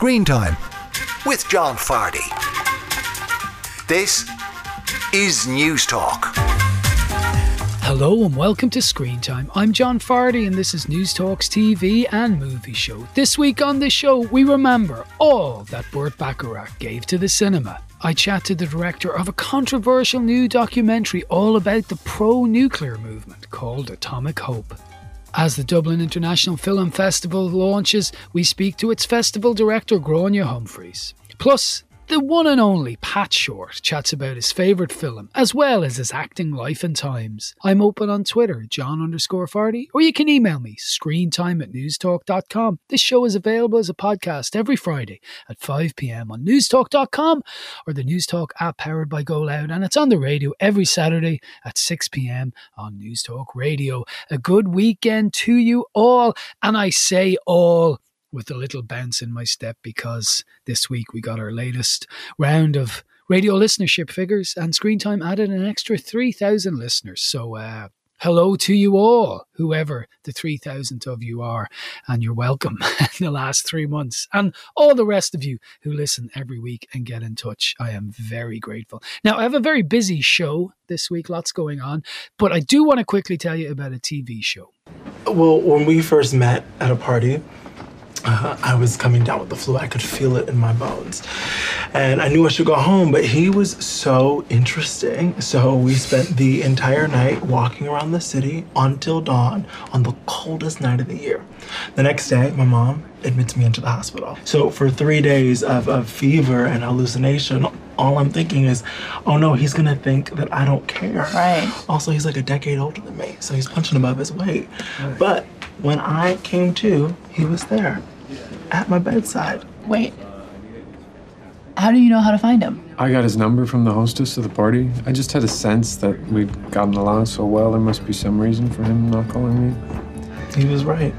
Screen Time with John Fardy. This is News Talk. Hello and welcome to Screen Time. I'm John Fardy and this is News Talk's TV and movie show. This week on the show, we remember all that Burt Bacharach gave to the cinema. I chat to the director of a controversial new documentary all about the pro nuclear movement called Atomic Hope. As the Dublin International Film Festival launches, we speak to its festival director, Gráinne Humphreys. Plus, the one and only Pat Short chats about his favourite film, as well as his acting life and times. I'm open on Twitter, John underscore Fardy, or you can email me, screentime at newstalk.com. This show is available as a podcast every Friday at 5pm on newstalk.com or the Newstalk app powered by Go Loud, and it's on the radio every Saturday at 6pm on Newstalk Radio. A good weekend to you all, and I say all with a little bounce in my step because this week we got our latest round of radio listenership figures and Screen Time added an extra 3,000 listeners. So, uh, hello to you all, whoever the 3,000 of you are, and you're welcome in the last three months. And all the rest of you who listen every week and get in touch, I am very grateful. Now, I have a very busy show this week, lots going on, but I do want to quickly tell you about a TV show. Well, when we first met at a party, uh, I was coming down with the flu. I could feel it in my bones. And I knew I should go home, but he was so interesting. So we spent the entire night walking around the city until dawn on the coldest night of the year. The next day, my mom admits me into the hospital. So for three days of, of fever and hallucination, all I'm thinking is, oh no, he's gonna think that I don't care. Right. Also, he's like a decade older than me, so he's punching above his weight. Right. But when I came to, he was there at my bedside. Wait. How do you know how to find him? I got his number from the hostess of the party. I just had a sense that we'd gotten along so well, there must be some reason for him not calling me. He was right.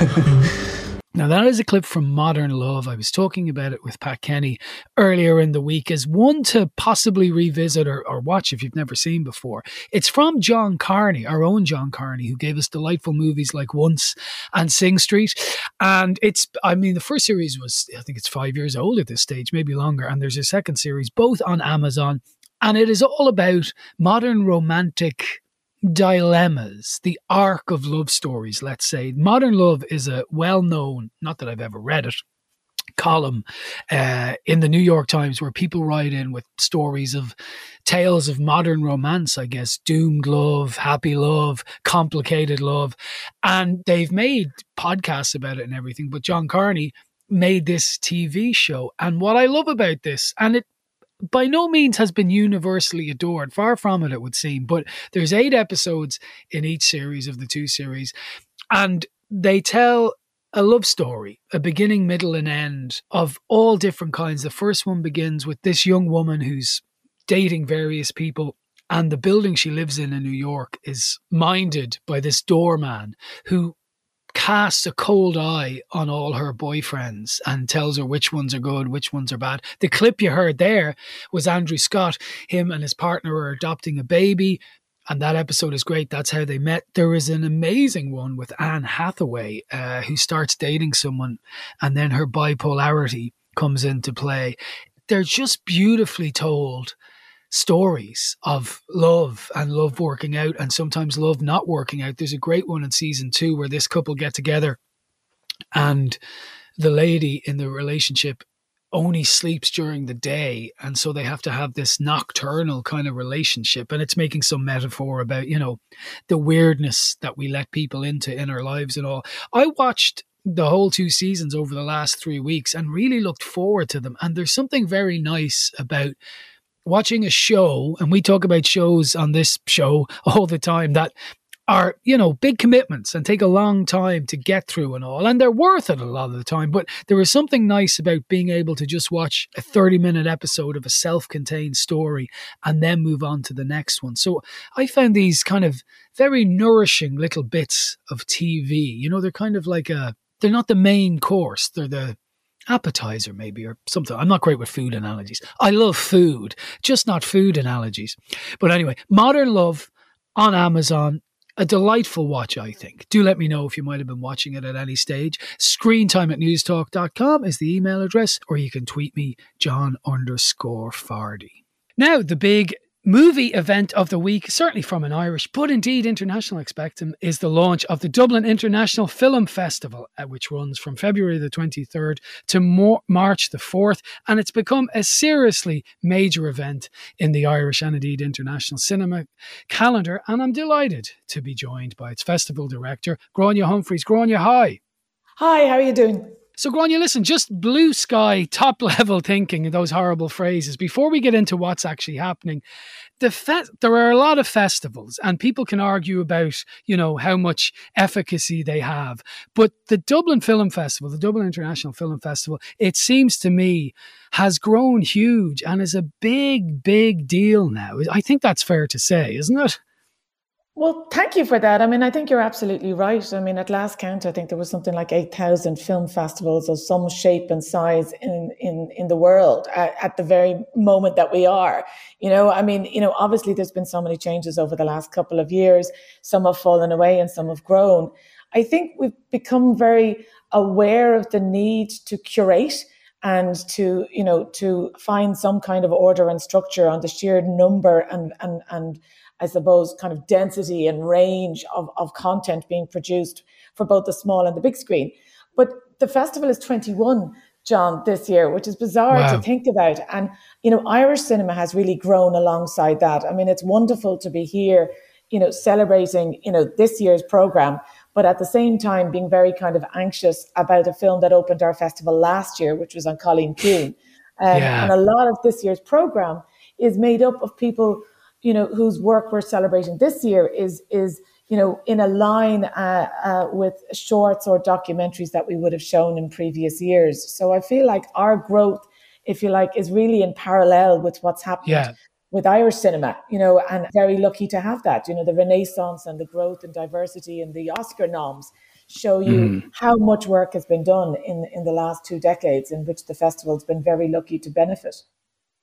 Now, that is a clip from Modern Love. I was talking about it with Pat Kenny earlier in the week as one to possibly revisit or, or, watch if you've never seen before. It's from John Carney, our own John Carney, who gave us delightful movies like Once and Sing Street. And it's, I mean, the first series was, I think it's five years old at this stage, maybe longer. And there's a second series, both on Amazon. And it is all about modern romantic dilemmas, the arc of love stories, let's say. Modern Love is a well known, not that I've ever read it, column uh, in the New York Times where people write in with stories of tales of modern romance, I guess, doomed love, happy love, complicated love. And they've made podcasts about it and everything. But John Carney made this TV show. And what I love about this, and it by no means has been universally adored. Far from it, it would seem. But there's eight episodes in each series of the two series, and they tell a love story, a beginning, middle, and end of all different kinds. The first one begins with this young woman who's dating various people. And the building she lives in in New York is minded by this doorman who casts a cold eye on all her boyfriends and tells her which ones are good, which ones are bad. The clip you heard there was Andrew Scott. Him and his partner are adopting a baby. And that episode is great. That's how they met. There is an amazing one with Anne Hathaway, uh, who starts dating someone, and then her bipolarity comes into play. They're just beautifully told stories of love and love working out and sometimes love not working out. There's a great one in season two where this couple get together and the lady in the relationship only sleeps during the day. And so they have to have this nocturnal kind of relationship. And it's making some metaphor about you know the weirdness that we let people into in our lives and all. I watched the whole two seasons over the last 3 weeks and really looked forward to them. And there's something very nice about watching a show, and we talk about shows on this show all the time that are, you know, big commitments and take a long time to get through and all. And they're worth it a lot of the time. But there is something nice about being able to just watch a 30 minute episode of a self contained story and then move on to the next one. So I found these kind of very nourishing little bits of TV. You know, they're kind of like a, they're not the main course, they're the appetizer maybe or something. I'm not great with food analogies. I love food, just not food analogies. But anyway, Modern Love on Amazon. a delightful watch, I think. Do let me know if you might have been watching it at any stage. Screentime at newstalk.com is the email address, or you can tweet me, John underscore Fardy. Now, the big movie event of the week, certainly from an Irish, but indeed international expectum, is the launch of the Dublin International Film Festival, uh, which runs from February the 23rd to March the 4th. And it's become a seriously major event in the Irish and indeed international cinema calendar. And I'm delighted to be joined by its festival director, Gráinne Humphreys. Gráinne, hi. Hi, how are you doing? So, Gráinne, listen, just blue sky, top level thinking, those horrible phrases. Before we get into what's actually happening, the fe- there are a lot of festivals, and people can argue about, you know, how much efficacy they have. But the Dublin Film Festival, the Dublin International Film Festival, it seems to me has grown huge and is a big, big deal now. I think that's fair to say, isn't it? Well, thank you for that. I mean, I think you're absolutely right. I mean, at last count, I think there was something like 8,000 film festivals of some shape and size in, in, in the world at, at, the very moment that we are. You know, I mean, you know, obviously there's been so many changes over the last couple of years. Some have fallen away and some have grown. I think we've become very aware of the need to curate and to, you know, to find some kind of order and structure on the sheer number and, and, and, I suppose, kind of density and range of, of content being produced for both the small and the big screen. But the festival is 21, John, this year, which is bizarre wow. to think about. And, you know, Irish cinema has really grown alongside that. I mean, it's wonderful to be here, you know, celebrating, you know, this year's program, but at the same time being very kind of anxious about a film that opened our festival last year, which was on Cailín Ciúin. Um, yeah. And a lot of this year's program is made up of people you know, whose work we're celebrating this year is is you know in a line uh, uh, with shorts or documentaries that we would have shown in previous years. So I feel like our growth, if you like, is really in parallel with what's happening. Yeah. With Irish cinema, you know, and very lucky to have that. You know, the renaissance and the growth and diversity and the Oscar noms show you mm. how much work has been done in in the last two decades, in which the festival's been very lucky to benefit.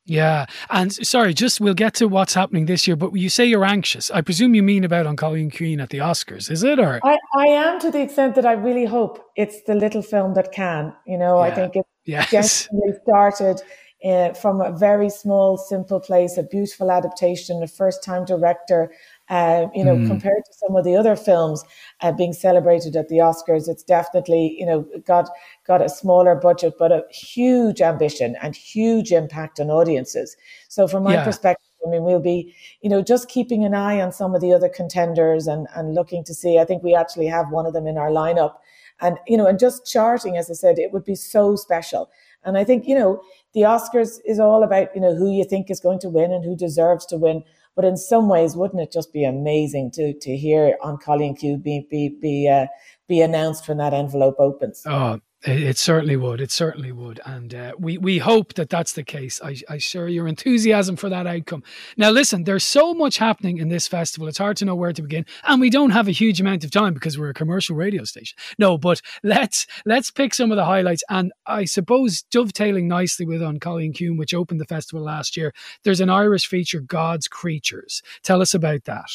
Yeah. And sorry, just we'll get to what's happening this year, but you say you're anxious. I presume you mean about on Cailín Ciúin at the Oscars, is it? Or I, I am to the extent that I really hope it's the little film that can. You know, yeah. I think it yes. started uh, from a very small, simple place, a beautiful adaptation, a first time director, uh, you know, mm. compared to some of the other films uh, being celebrated at the Oscars, it's definitely, you know, got got a smaller budget, but a huge ambition and huge impact on audiences. So, from my yeah. perspective, I mean, we'll be, you know, just keeping an eye on some of the other contenders and and looking to see. I think we actually have one of them in our lineup, and you know, and just charting, as I said, it would be so special. And I think, you know, the Oscars is all about, you know, who you think is going to win and who deserves to win. But in some ways, wouldn't it just be amazing to to hear on Cailín Ciúin be be be uh, be announced when that envelope opens? Oh, it, certainly would. It certainly would, and uh, we we hope that that's the case. I, I share your enthusiasm for that outcome. Now, listen, there's so much happening in this festival. It's hard to know where to begin, and we don't have a huge amount of time because we're a commercial radio station. No, but let's let's pick some of the highlights, and I suppose dovetailing nicely with on Cailín Ciúin, which opened the festival last year. There's an Irish feature, God's Creatures. Tell us about that.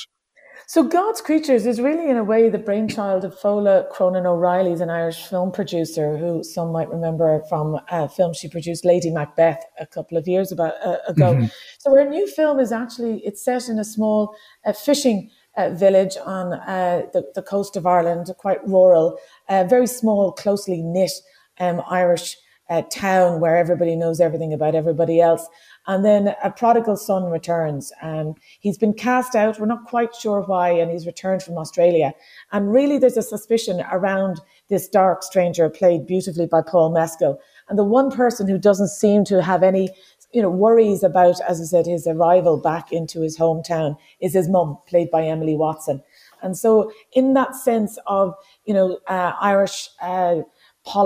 So God's Creatures is really, in a way, the brainchild of Fodhla Cronin O'Reilly, an Irish film producer who some might remember from a film she produced, Lady Macbeth, a couple of years about, uh, ago. Mm-hmm. So her new film is actually it's set in a small uh, fishing uh, village on uh, the, the, coast of Ireland, quite rural, very small, closely knit um, Irish uh, town where everybody knows everything about everybody else. And then a prodigal son returns and he's been cast out. We're not quite sure why. And he's returned from Australia. And really there's a suspicion around this dark stranger played beautifully by Paul Mescal. And the one person who doesn't seem to have any, you know, worries about, as I said, his arrival back into his hometown is his mum, played by Emily Watson. And so in that sense of, you know, uh, Irish, uh,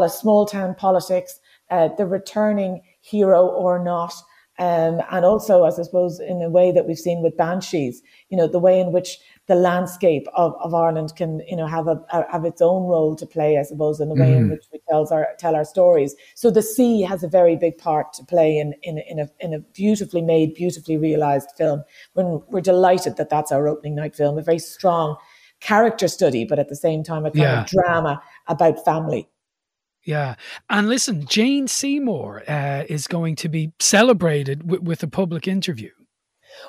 small town politics, uh, the returning hero or not, um, and also, as I suppose, in a way that we've seen with Banshees, you know, the way in which the landscape of, of Ireland can, you know, have a, a have its own role to play, I suppose, in the way mm. in mm-hmm. which we tells our tell our stories. So the sea has a very big part to play in in, in a in a beautifully made, beautifully realized film. When we're delighted that that's our opening night film, a very strong character study, but at the same time, a kind Yeah. of drama about family. Yeah. And listen, Jane Seymour uh, is going to be celebrated w- with a public interview.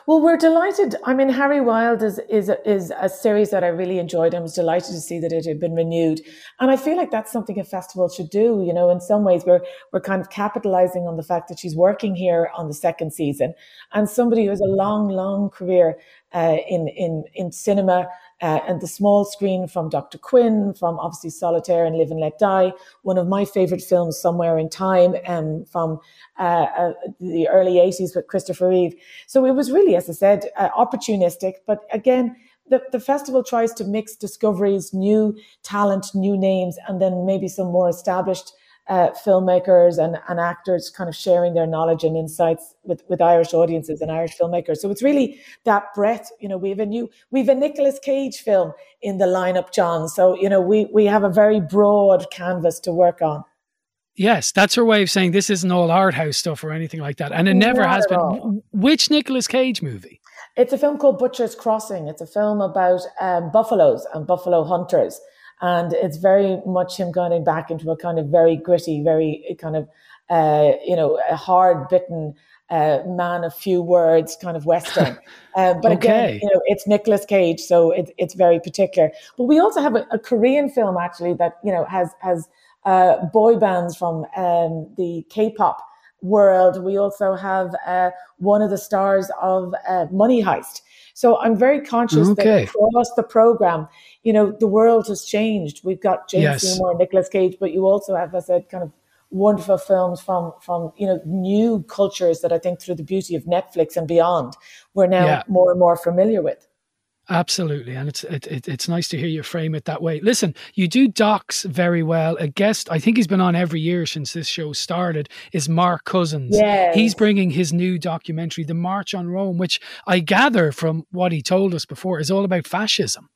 Well, we're delighted. I mean, Harry Wild is is a, is a series that I really enjoyed. I was delighted to see that it had been renewed, and I feel like that's something a festival should do. You know, in some ways, we're we're kind of capitalizing on the fact that she's working here on the second season, and somebody who has a long, long career uh, in in in cinema uh, and the small screen from Dr. Quinn, from obviously Solitaire and Live and Let Die, one of my favorite films, Somewhere in Time, um, from uh, uh, the early 80s with Christopher Reeve. So it was really, as I said, uh, opportunistic. But again, the, the festival tries to mix discoveries, new talent, new names, and then maybe some more established uh, filmmakers and, and actors kind of sharing their knowledge and insights with, with Irish audiences and Irish filmmakers. So it's really that breadth. You know, we have a new, we have a Nicolas Cage film in the lineup, John. So, you know, we, we have a very broad canvas to work on. Yes, that's her way of saying this isn't all art house stuff or anything like that. And it never Not has been. all. Which Nicolas Cage movie? It's a film called Butcher's Crossing. It's a film about um, buffaloes and buffalo hunters. And it's very much him going back into a kind of very gritty, very kind of, uh, you know, a hard bitten uh, man of few words kind of Western. Uh, but again, you know, it's Nicolas Cage, so it, it's very particular. But we also have a, a Korean film actually that, you know, has, has uh, boy bands from um, the K-pop world. We also have uh, one of the stars of uh, Money Heist. So I'm very conscious Okay. that across the program, you know, the world has changed. We've got Jane Yes. Seymour, Nicolas Cage, but you also have, as I said, kind of wonderful films from from you know new cultures that I think through the beauty of Netflix and beyond, we're now Yeah. more and more familiar with. Absolutely, and it's it, it, it's nice to hear you frame it that way. Listen, you do docs very well. A guest, I think he's been on every year since this show started, is Mark Cousins. Yes. He's bringing his new documentary, The March on Rome, which I gather from what he told us before is all about fascism.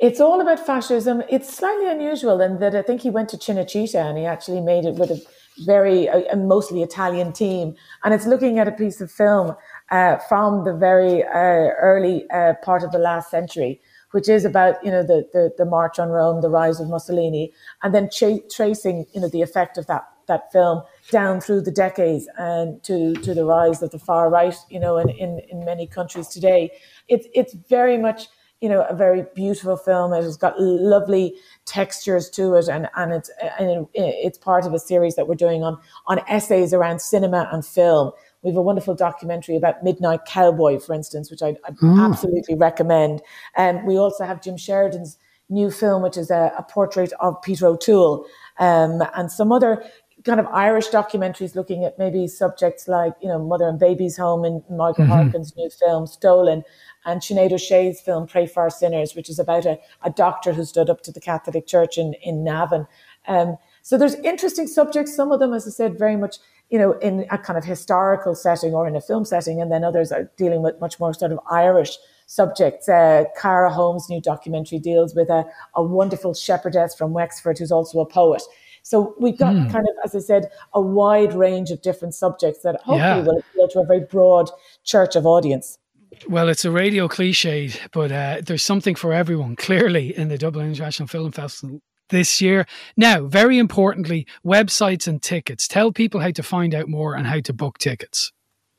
It's all about fascism. It's slightly unusual in that I think he went to Cinecittà and he actually made it with a very, a, a mostly Italian team. And it's looking at a piece of film uh, from the very uh, early uh, part of the last century, which is about, you know, the, the, the March on Rome, the rise of Mussolini, and then cha- tracing, you know, the effect of that, that film down through the decades and to, to the rise of the far right, you know, in, in, in many countries today. It's, it's very much, you know, a very beautiful film. It has got lovely textures to it, and and it's and it's part of a series that we're doing on on essays around cinema and film. We have a wonderful documentary about Midnight Cowboy, for instance, which I I'd absolutely recommend. And we also have Jim Sheridan's new film, which is a, a portrait of Peter O'Toole, um, and some other kind of Irish documentaries looking at maybe subjects like, you know, Mother and Baby's Home and Margo Harkin's new film, Stolen, and Sinead O'Shea's film, Pray for Our Sinners, which is about a, a doctor who stood up to the Catholic Church in, in Navan. Um, so there's interesting subjects, some of them, as I said, very much, you know, in a kind of historical setting or in a film setting, and then others are dealing with much more sort of Irish subjects. Uh, Cara Holmes' new documentary deals with a, a wonderful shepherdess from Wexford who's also a poet. So we've got kind of, as I said, a wide range of different subjects that hopefully Yeah. will appeal to a very broad church of audience. Well, it's a radio cliche, but uh, there's something for everyone, clearly, in the Dublin International Film Festival this year. Now, very importantly, websites and tickets. Tell people how to find out more and how to book tickets.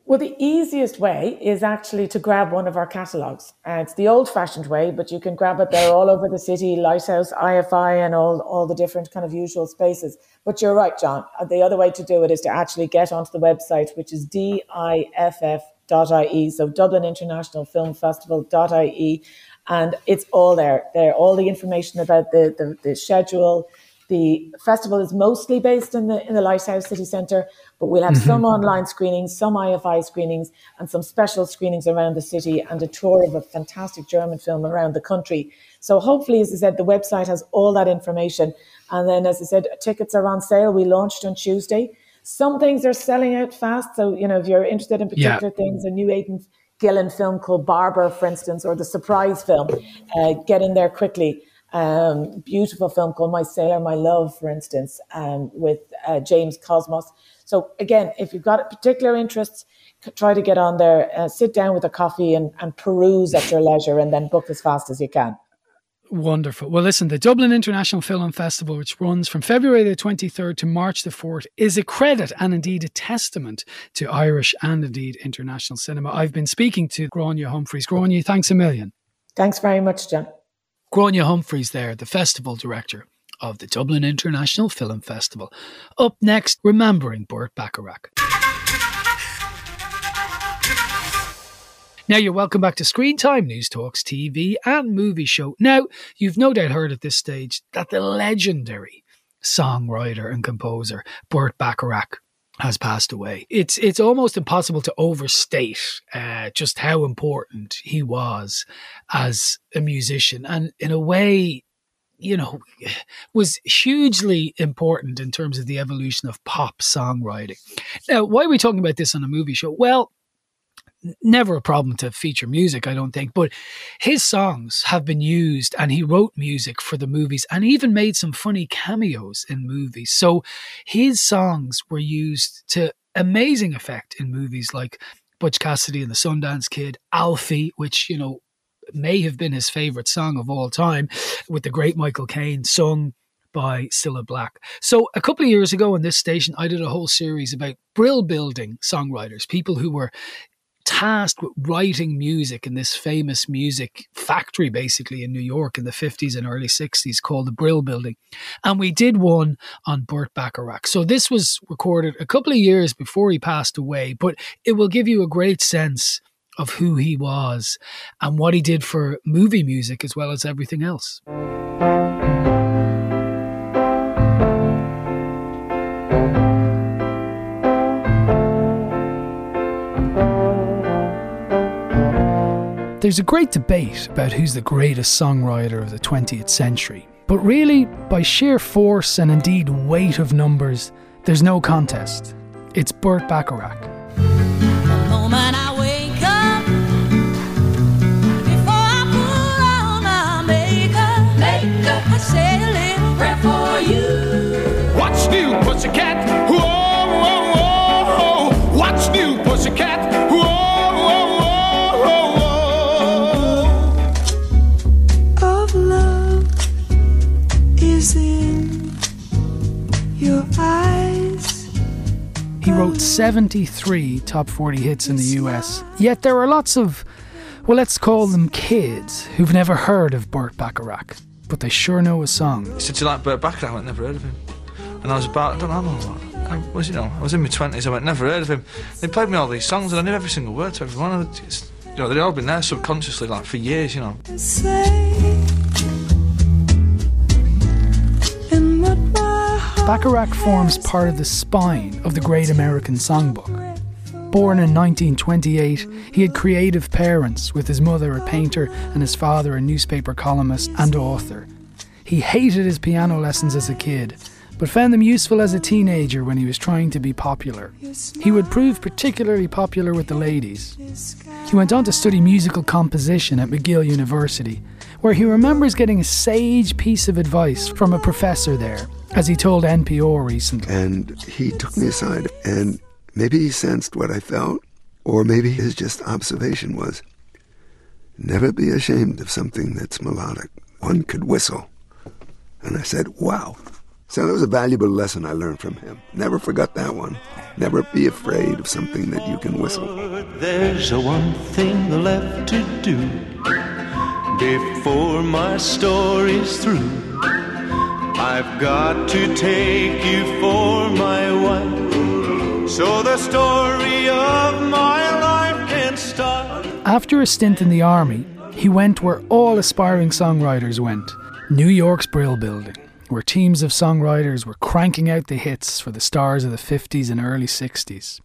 Well, the easiest way is actually to grab one of our catalogues. Uh, it's the old fashioned way, but you can grab it there all over the city, Lighthouse, IFI, and all, all the different kind of usual spaces. But you're right, John. Uh, The other way to do it is to actually get onto the website, which is diff.ie, so Dublin International Film Festival.ie. And it's all there. There, all the information about the, the, the schedule. The festival is mostly based in the in the Lighthouse City Centre, but we'll have some mm-hmm. online screenings, some IFI screenings, and some special screenings around the city, and a tour of a fantastic German film around the country. So hopefully, as I said, the website has all that information. And then, as I said, tickets are on sale. We launched on Tuesday. Some things are selling out fast. So you know, if you're interested in Yeah. particular things, a new Aidan Gillen film called Barber, for instance, or the Surprise film, uh, get in there quickly um, beautiful film called My Sailor, My Love, for instance, um, with uh, James Cosmo. So again, if you've got a particular interests, try to get on there, uh, sit down with a coffee and, and peruse at your leisure and then book as fast as you can. Wonderful. Well, listen, the Dublin International Film Festival, which runs from February the 23rd to March the 4th, is a credit and indeed a testament to Irish and indeed international cinema. I've been speaking to Gráinne Humphreys. Gráinne, thanks a million. Thanks very much, John. Gráinne Humphreys there, the festival director of the Dublin International Film Festival. Up next, remembering Burt Bacharach. Now you're welcome back to Screen Time, News Talks TV and movie show. Now, you've no doubt heard at this stage that the legendary songwriter and composer Burt Bacharach has passed away. It's it's almost impossible to overstate uh, just how important he was as a musician, and in a way, you know, was hugely important in terms of the evolution of pop songwriting. Now, why are we talking about this on a movie show? Well, never a problem to feature music, I don't think. But his songs have been used, and he wrote music for the movies and even made some funny cameos in movies. So his songs were used to amazing effect in movies like Butch Cassidy and the Sundance Kid, Alfie, which, you know, may have been his favorite song of all time, with the great Michael Caine, sung by Cilla Black. So a couple of years ago on this station, I did a whole series about brill building songwriters, people who were tasked with writing music in this famous music factory, basically in New York in the 50s and early 60s, called the Brill Building. And we did one on Burt Bacharach. So this was recorded a couple of years before he passed away, but it will give you a great sense of who he was and what he did for movie music as well as everything else. There's a great debate about who's the greatest songwriter of the 20th century, but really, by sheer force and indeed weight of numbers, there's no contest. It's Burt Bacharach. Wrote 73 top 40 hits in the US. Yet there are lots of, well, let's call them kids who've never heard of Burt Bacharach, but they sure know a song. He said, Do you like Burt Bacharach? I went, Never heard of him. And I was about, I don't know, I was, you know, I was in my 20s, I went, Never heard of him. They played me all these songs and I knew every single word to every one of them. You know, they'd all been there subconsciously, like for years, you know. Bacharach forms part of the spine of the Great American Songbook. Born in 1928, he had creative parents, with his mother a painter and his father a newspaper columnist and author. He hated his piano lessons as a kid, but found them useful as a teenager when he was trying to be popular. He would prove particularly popular with the ladies. He went on to study musical composition at McGill University, where he remembers getting a sage piece of advice from a professor there as he told NPR recently. And he took me aside, and maybe he sensed what I felt, or maybe his just observation was never be ashamed of something that's melodic. One could whistle. And I said, wow. So that was a valuable lesson I learned from him. Never forgot that one. Never be afraid of something that you can whistle. There's one thing left to do before my story's through. I've got to take you for my wife, so the story of my life can start. After a stint in the army, he went where all aspiring songwriters went New York's Brill Building, where teams of songwriters were cranking out the hits for the stars of the 50s and early 60s.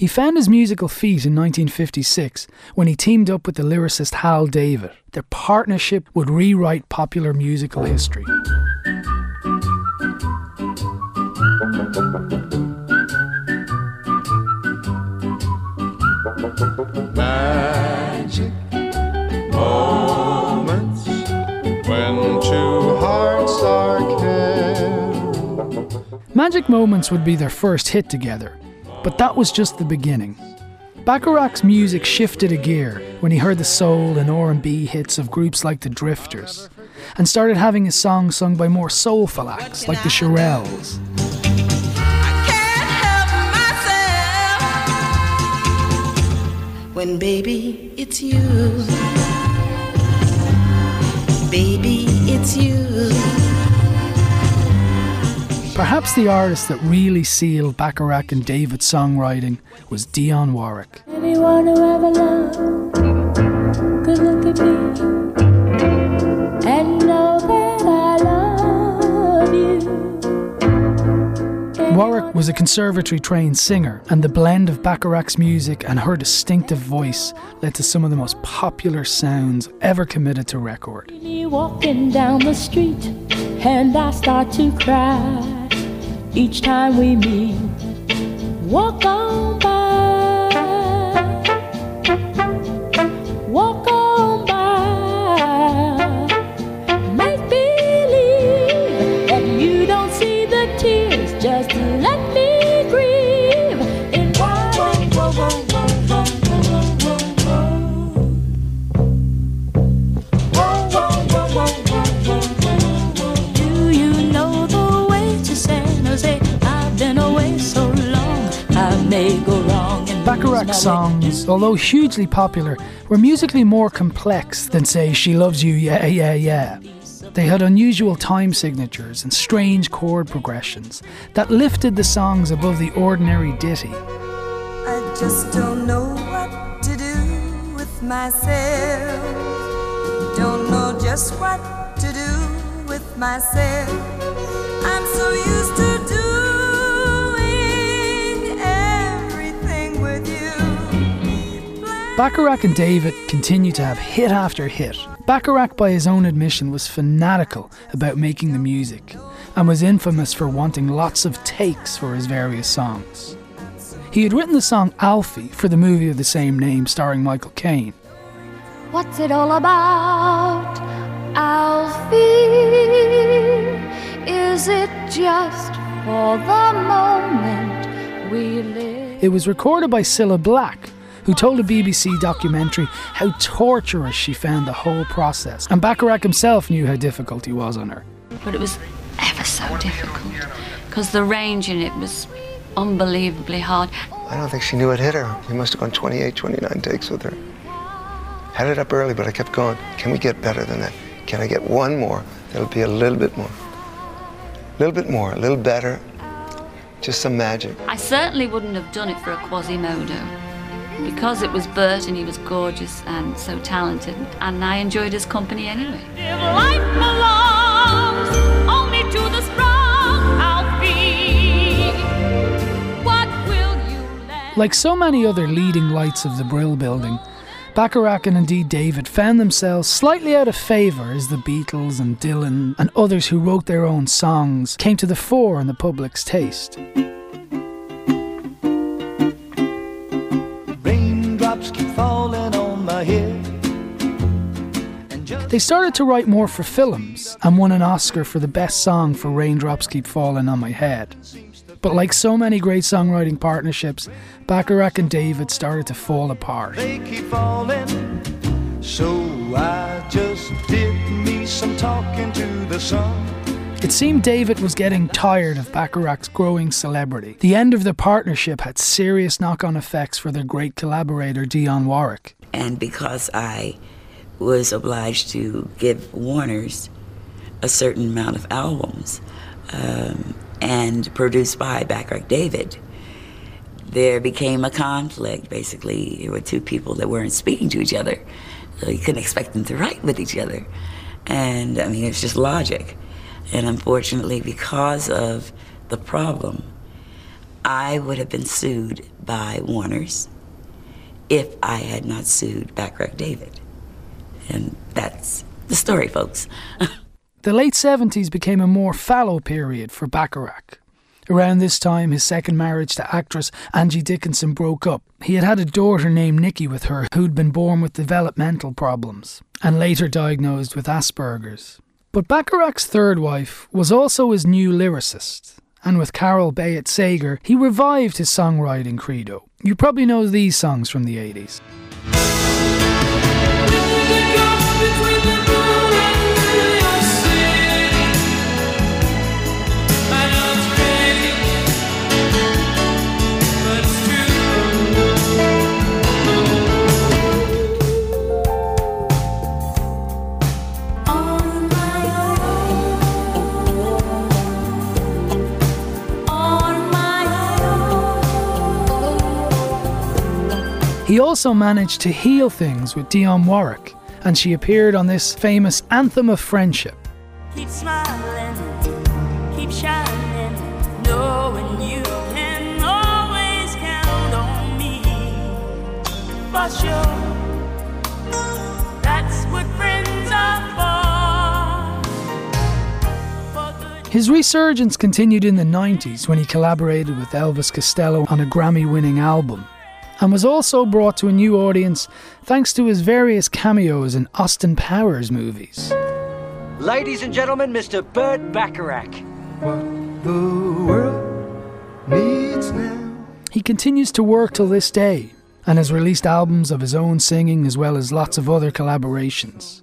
He found his musical feet in 1956 when he teamed up with the lyricist Hal David. Their partnership would rewrite popular musical history. Magic moments when two hearts are Magic Moments would be their first hit together, but that was just the beginning. Bacharach's music shifted a gear when he heard the soul and R&B hits of groups like the Drifters, and started having his songs sung by more soulful acts like the Shirelles. When baby, it's you. Baby, it's you. Perhaps the artist that really sealed Bacharach and David's songwriting was Dionne Warwick. Anyone who ever loved could look at me and know that I love you. Warwick was a conservatory trained singer, and the blend of Bacharach's music and her distinctive voice led to some of the most popular sounds ever committed to record. Walking down the street and I start to cry each time we meet. Walk on by, and lose Bacharach's my songs, although hugely popular, were musically more complex than, say, She Loves You, Yeah, Yeah, Yeah. They had unusual time signatures and strange chord progressions that lifted the songs above the ordinary ditty. I just don't know what to do with myself. Don't know just what to do with myself. I'm so used to doing Bacharach and David continued to have hit after hit. Bacharach, by his own admission, was fanatical about making the music and was infamous for wanting lots of takes for his various songs. He had written the song Alfie for the movie of the same name starring Michael Caine. What's it all about, Alfie? Is it just for the moment we live? It was recorded by Cilla Black, who told a BBC documentary how torturous she found the whole process, and Bacharach himself knew how difficult he was on her. but it was ever so difficult because the range in it was unbelievably hard. I don't think she knew it hit her. We must have gone 28, 29 takes with her. Had it up early, but I kept going. Can we get better than that? Can I get one more? That'll be a little bit more. A little bit more, a little better. Just some magic. I certainly wouldn't have done it for a Quasimodo because it was Burt and he was gorgeous and so talented, and I enjoyed his company anyway. Life belongs only to the strong, Alfie. What will you? Like so many other leading lights of the Brill building, Bacharach and indeed David found themselves slightly out of favour as the Beatles and Dylan and others who wrote their own songs came to the fore in the public's taste. They started to write more for films and won an Oscar for the best song for Raindrops Keep Falling on My Head. But like so many great songwriting partnerships, Bacharach and David started to fall apart. They keep falling. So I just did me some talking to the sun. It seemed David was getting tired of Bacharach's growing celebrity. The end of the partnership had serious knock on effects for their great collaborator Dionne Warwick. And because I was obliged to give Warner's a certain amount of albums um, and produced by Bacharach David, there became a conflict. Basically, there were two people that weren't speaking to each other. So you couldn't expect them to write with each other. And I mean, it's just logic. And unfortunately, because of the problem, I would have been sued by Warner's if I had not sued Bacharach David. And that's the story, folks. The late 70s became a more fallow period for Bacharach. Around this time, his second marriage to actress Angie Dickinson broke up. He had had a daughter named Nikki with her who'd been born with developmental problems and later diagnosed with Asperger's. But Bacharach's third wife was also his new lyricist, and with Carole Bayer Sager, he revived his songwriting credo. You probably know these songs from the 80s. He also managed to heal things with Dionne Warwick, and she appeared on this famous Anthem of Friendship. Keep smiling, keep shining, knowing you can always count on me. For sure, that's what friends are for. His resurgence continued in the 90s when he collaborated with Elvis Costello on a Grammy winning album, and was also brought to a new audience thanks to his various cameos in Austin Powers movies. Ladies and gentlemen, Mr. Burt Bacharach. The world needs now. He continues to work till this day and has released albums of his own singing as well as lots of other collaborations.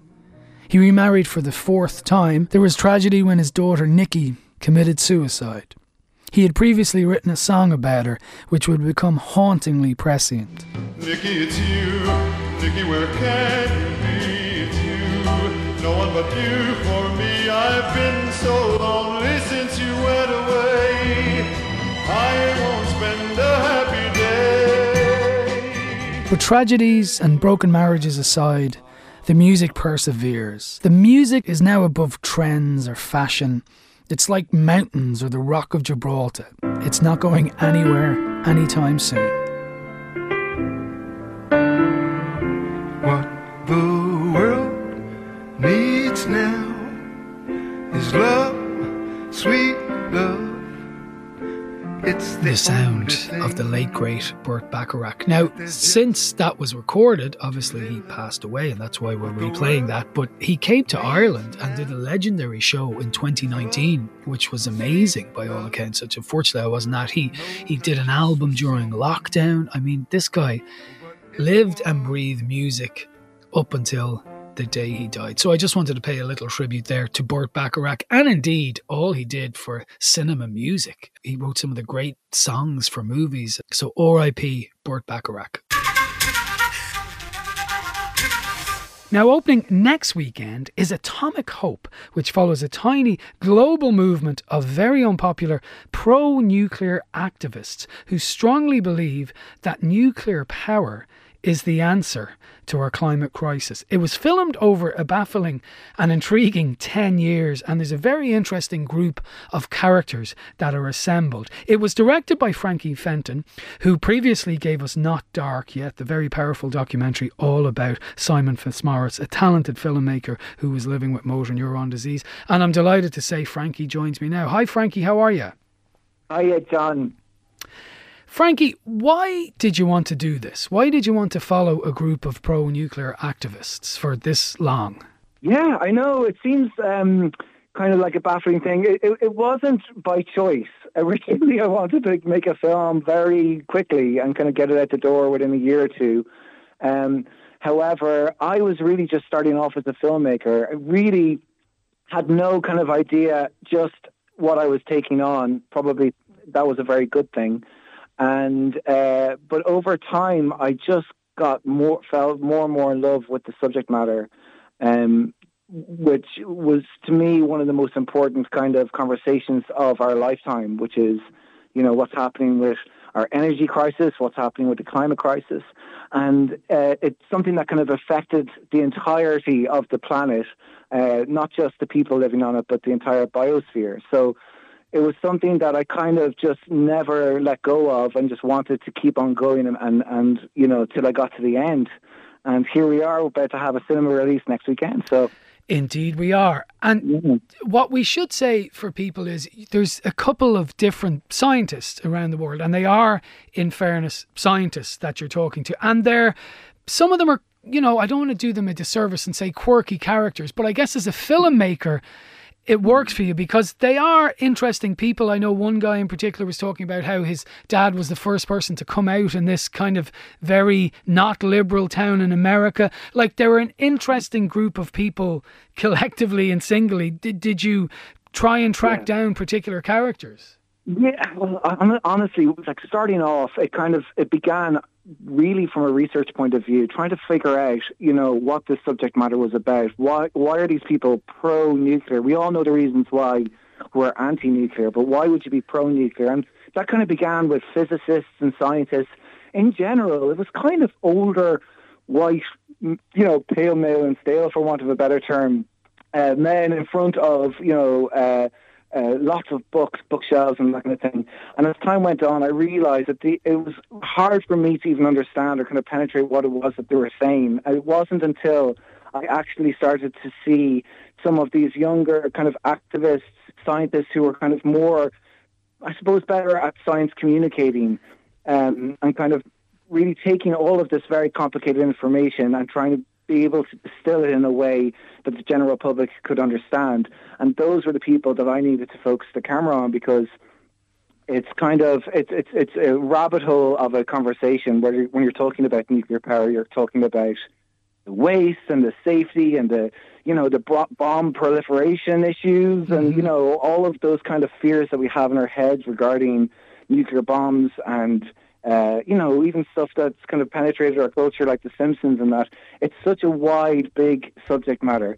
He remarried for the fourth time. There was tragedy when his daughter Nikki committed suicide. He had previously written a song about her, which would become hauntingly prescient. Nikki, it's you. Nikki, where can you be? It's you. No one but you for me. I've been so lonely since you went away. I won't spend a happy day. But tragedies and broken marriages aside, the music perseveres. The music is now above trends or fashion. It's like mountains or the Rock of Gibraltar. It's not going anywhere anytime soon. What the world needs now is love, sweet love. It's The sound of the late great Burt Bacharach. Now, since that was recorded, obviously he passed away, and that's why we're replaying that. But he came to Ireland and did a legendary show in 2019, which was amazing by all accounts. Which unfortunately I wasn't at. He he did an album during lockdown. I mean, this guy lived and breathed music up until the day he died. So I just wanted to pay a little tribute there to Burt Bacharach and indeed all he did for cinema music. He wrote some of the great songs for movies. So R.I.P. Burt Bacharach. Now, opening next weekend is Atomic Hope, which follows a tiny global movement of very unpopular pro nuclear activists who strongly believe that nuclear power is the answer to our climate crisis. It was filmed over a baffling and intriguing 10 years, and there's a very interesting group of characters that are assembled. It was directed by Frankie Fenton, who previously gave us Not Dark Yet, the very powerful documentary all about Simon Fitzmaurice, a talented filmmaker who was living with motor neuron disease. And I'm delighted to say Frankie joins me now. Hi, Frankie, how are you? Hiya, John. Frankie, why did you want to do this? Why did you want to follow a group of pro nuclear activists for this long? Yeah, I know. It seems um, kind of like a baffling thing. It, it, it wasn't by choice. Originally, I wanted to make a film very quickly and kind of get it out the door within a year or two. Um, however, I was really just starting off as a filmmaker. I really had no kind of idea just what I was taking on. Probably that was a very good thing. And uh, but over time, I just got more felt more and more in love with the subject matter, um, which was to me one of the most important kind of conversations of our lifetime, which is, you know, what's happening with our energy crisis, what's happening with the climate crisis, and uh, it's something that kind of affected the entirety of the planet, uh, not just the people living on it, but the entire biosphere. So it was something that I kind of just never let go of and just wanted to keep on going and, and, and you know, till I got to the end. And here we are, we're about to have a cinema release next weekend. So Indeed, we are. And mm-hmm. what we should say for people is there's a couple of different scientists around the world, and they are, in fairness, scientists that you're talking to. And they're, some of them are, you know, I don't want to do them a disservice and say quirky characters, but I guess as a filmmaker, it works for you because they are interesting people. I know one guy in particular was talking about how his dad was the first person to come out in this kind of very not liberal town in America. Like they were an interesting group of people collectively and singly. Did did you try and track down particular characters? Yeah, well, hon- honestly, like starting off, it kind of it began really from a research point of view, trying to figure out, you know, what this subject matter was about. Why why are these people pro-nuclear? We all know the reasons why we're anti-nuclear, but why would you be pro-nuclear? And that kind of began with physicists and scientists in general, it was kind of older, white, you know, pale male and stale, for want of a better term, uh, men in front of, you know, uh, lots of books, bookshelves, and that kind of thing. And as time went on, I realised that the, it was hard for me to even understand or kind of penetrate what it was that they were saying. It wasn't until I actually started to see some of these younger kind of activists, scientists who were kind of more, I suppose, better at science communicating um, and kind of really taking all of this very complicated information and trying to be able to distill it in a way that the general public could understand. And those were the people that I needed to focus the camera on because it's kind of it's it's it's a rabbit hole of a conversation where you're, when you're talking about nuclear power, you're talking about the waste and the safety and the you know the bomb proliferation issues and you mm-hmm. know all of those kind of fears that we have in our heads regarding nuclear bombs and uh, you know even stuff that's kind of penetrated our culture like The Simpsons and that. It's such a wide, big subject matter.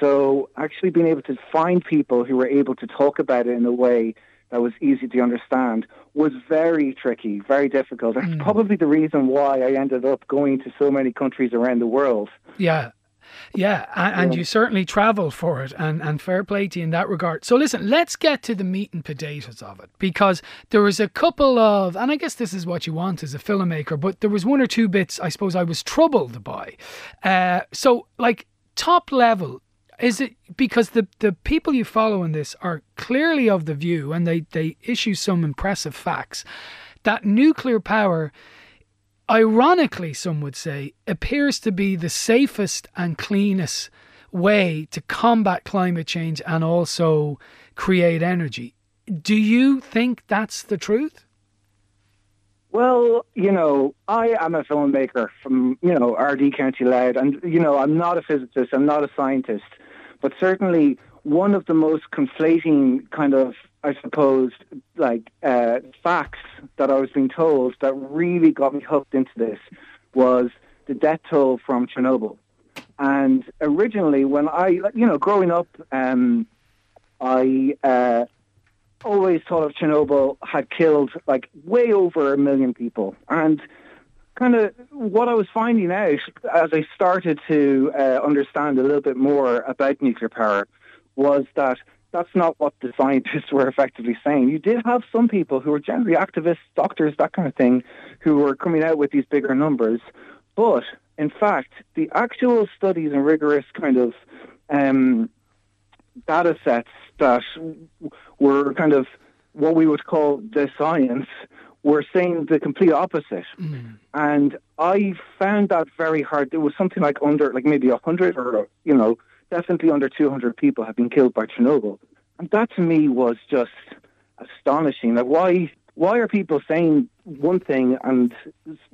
So actually being able to find people who were able to talk about it in a way that was easy to understand was very tricky, very difficult. That's probably the reason why I ended up going to so many countries around the world. Yeah. Yeah, and, and Yeah. you certainly travel for it, and, and fair play to you in that regard. So, listen, let's get to the meat and potatoes of it because there was a couple of, and I guess this is what you want as a filmmaker, but there was one or two bits I suppose I was troubled by. Uh, so, like, top level, is it because the, the people you follow in this are clearly of the view, and they, they issue some impressive facts, that nuclear power ironically, some would say, appears to be the safest and cleanest way to combat climate change and also create energy. Do you think that's the truth? Well, you know, I am a filmmaker from, you know, Ardee County Louth, and, you know, I'm not a physicist, I'm not a scientist, but certainly one of the most conflating kind of, I suppose, like uh, facts that I was being told that really got me hooked into this was the death toll from Chernobyl. And originally, when I, you know, growing up, um, I uh, always thought of Chernobyl had killed like way over a million people. And kind of what I was finding out as I started to uh, understand a little bit more about nuclear power was that that's not what the scientists were effectively saying. You did have some people who were generally activists, doctors, that kind of thing, who were coming out with these bigger numbers. But in fact, the actual studies and rigorous kind of um, data sets that were kind of what we would call the science were saying the complete opposite. And I found that very hard. It was something like under, like maybe 100 or, you know, definitely under 200 people have been killed by Chernobyl. And that to me was just astonishing. Like, why, why are people saying one thing and,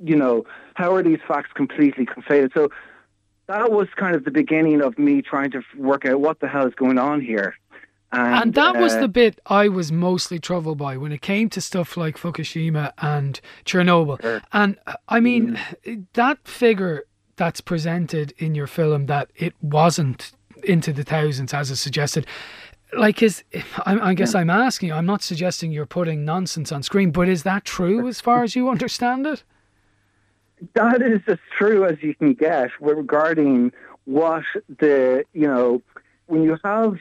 you know, how are these facts completely conflated? So that was kind of the beginning of me trying to work out what the hell is going on here. And, And that was uh, the bit I was mostly troubled by when it came to stuff like Fukushima and Chernobyl. And uh, I mean, that figure that's presented in your film that it wasn't into the thousands as is suggested. Like, is I, I guess I'm asking you. I'm not suggesting you're putting nonsense on screen, but is that true as far as you understand it? that is as true as you can get regarding what the you know when you have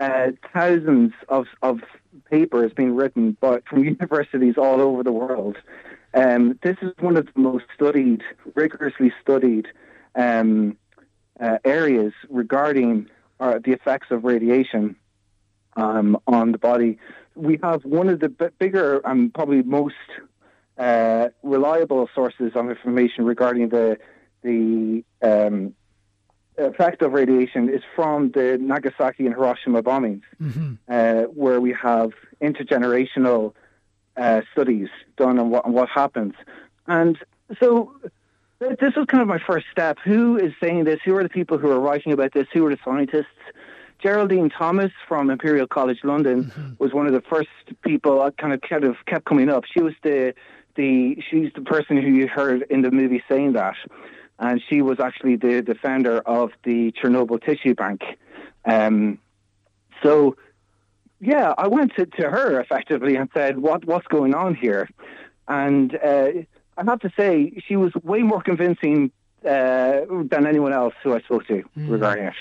uh, thousands of of papers being written by from universities all over the world. Um, this is one of the most studied, rigorously studied um, uh, areas regarding uh, the effects of radiation um, on the body. We have one of the b- bigger and probably most uh, reliable sources of information regarding the the um, effect of radiation is from the Nagasaki and Hiroshima bombings, uh, where we have intergenerational uh, studies done on what, on what happens. And so this was kind of my first step. Who is saying this? Who are the people who are writing about this? Who are the scientists? Geraldine Thomas from Imperial College London was one of the first people that kind of kind of kept coming up. She was the the she's the person who you heard in the movie saying that, and she was actually the the founder of the Chernobyl Tissue Bank. Um, so yeah, I went to, to her effectively and said, "What what's going on here?" And uh, I have to say, she was way more convincing uh, than anyone else who I spoke to Mm. regarding it.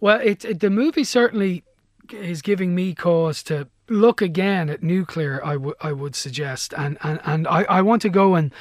Well, it, it the movie certainly is giving me cause to look again at nuclear. I would I would suggest, and and and I, I want to go and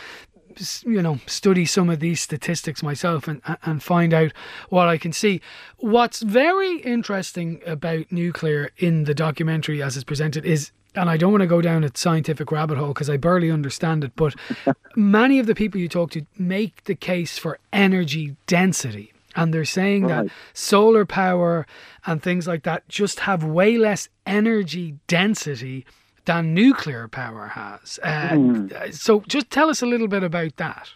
you know study some of these statistics myself and and find out what I can see. What's very interesting about nuclear in the documentary as it's presented is. And I don't want to go down a scientific rabbit hole because I barely understand it, but many of the people you talk to make the case for energy density. And they're saying that solar power and things like that just have way less energy density than nuclear power has. Uh, Hmm. So just tell us a little bit about that.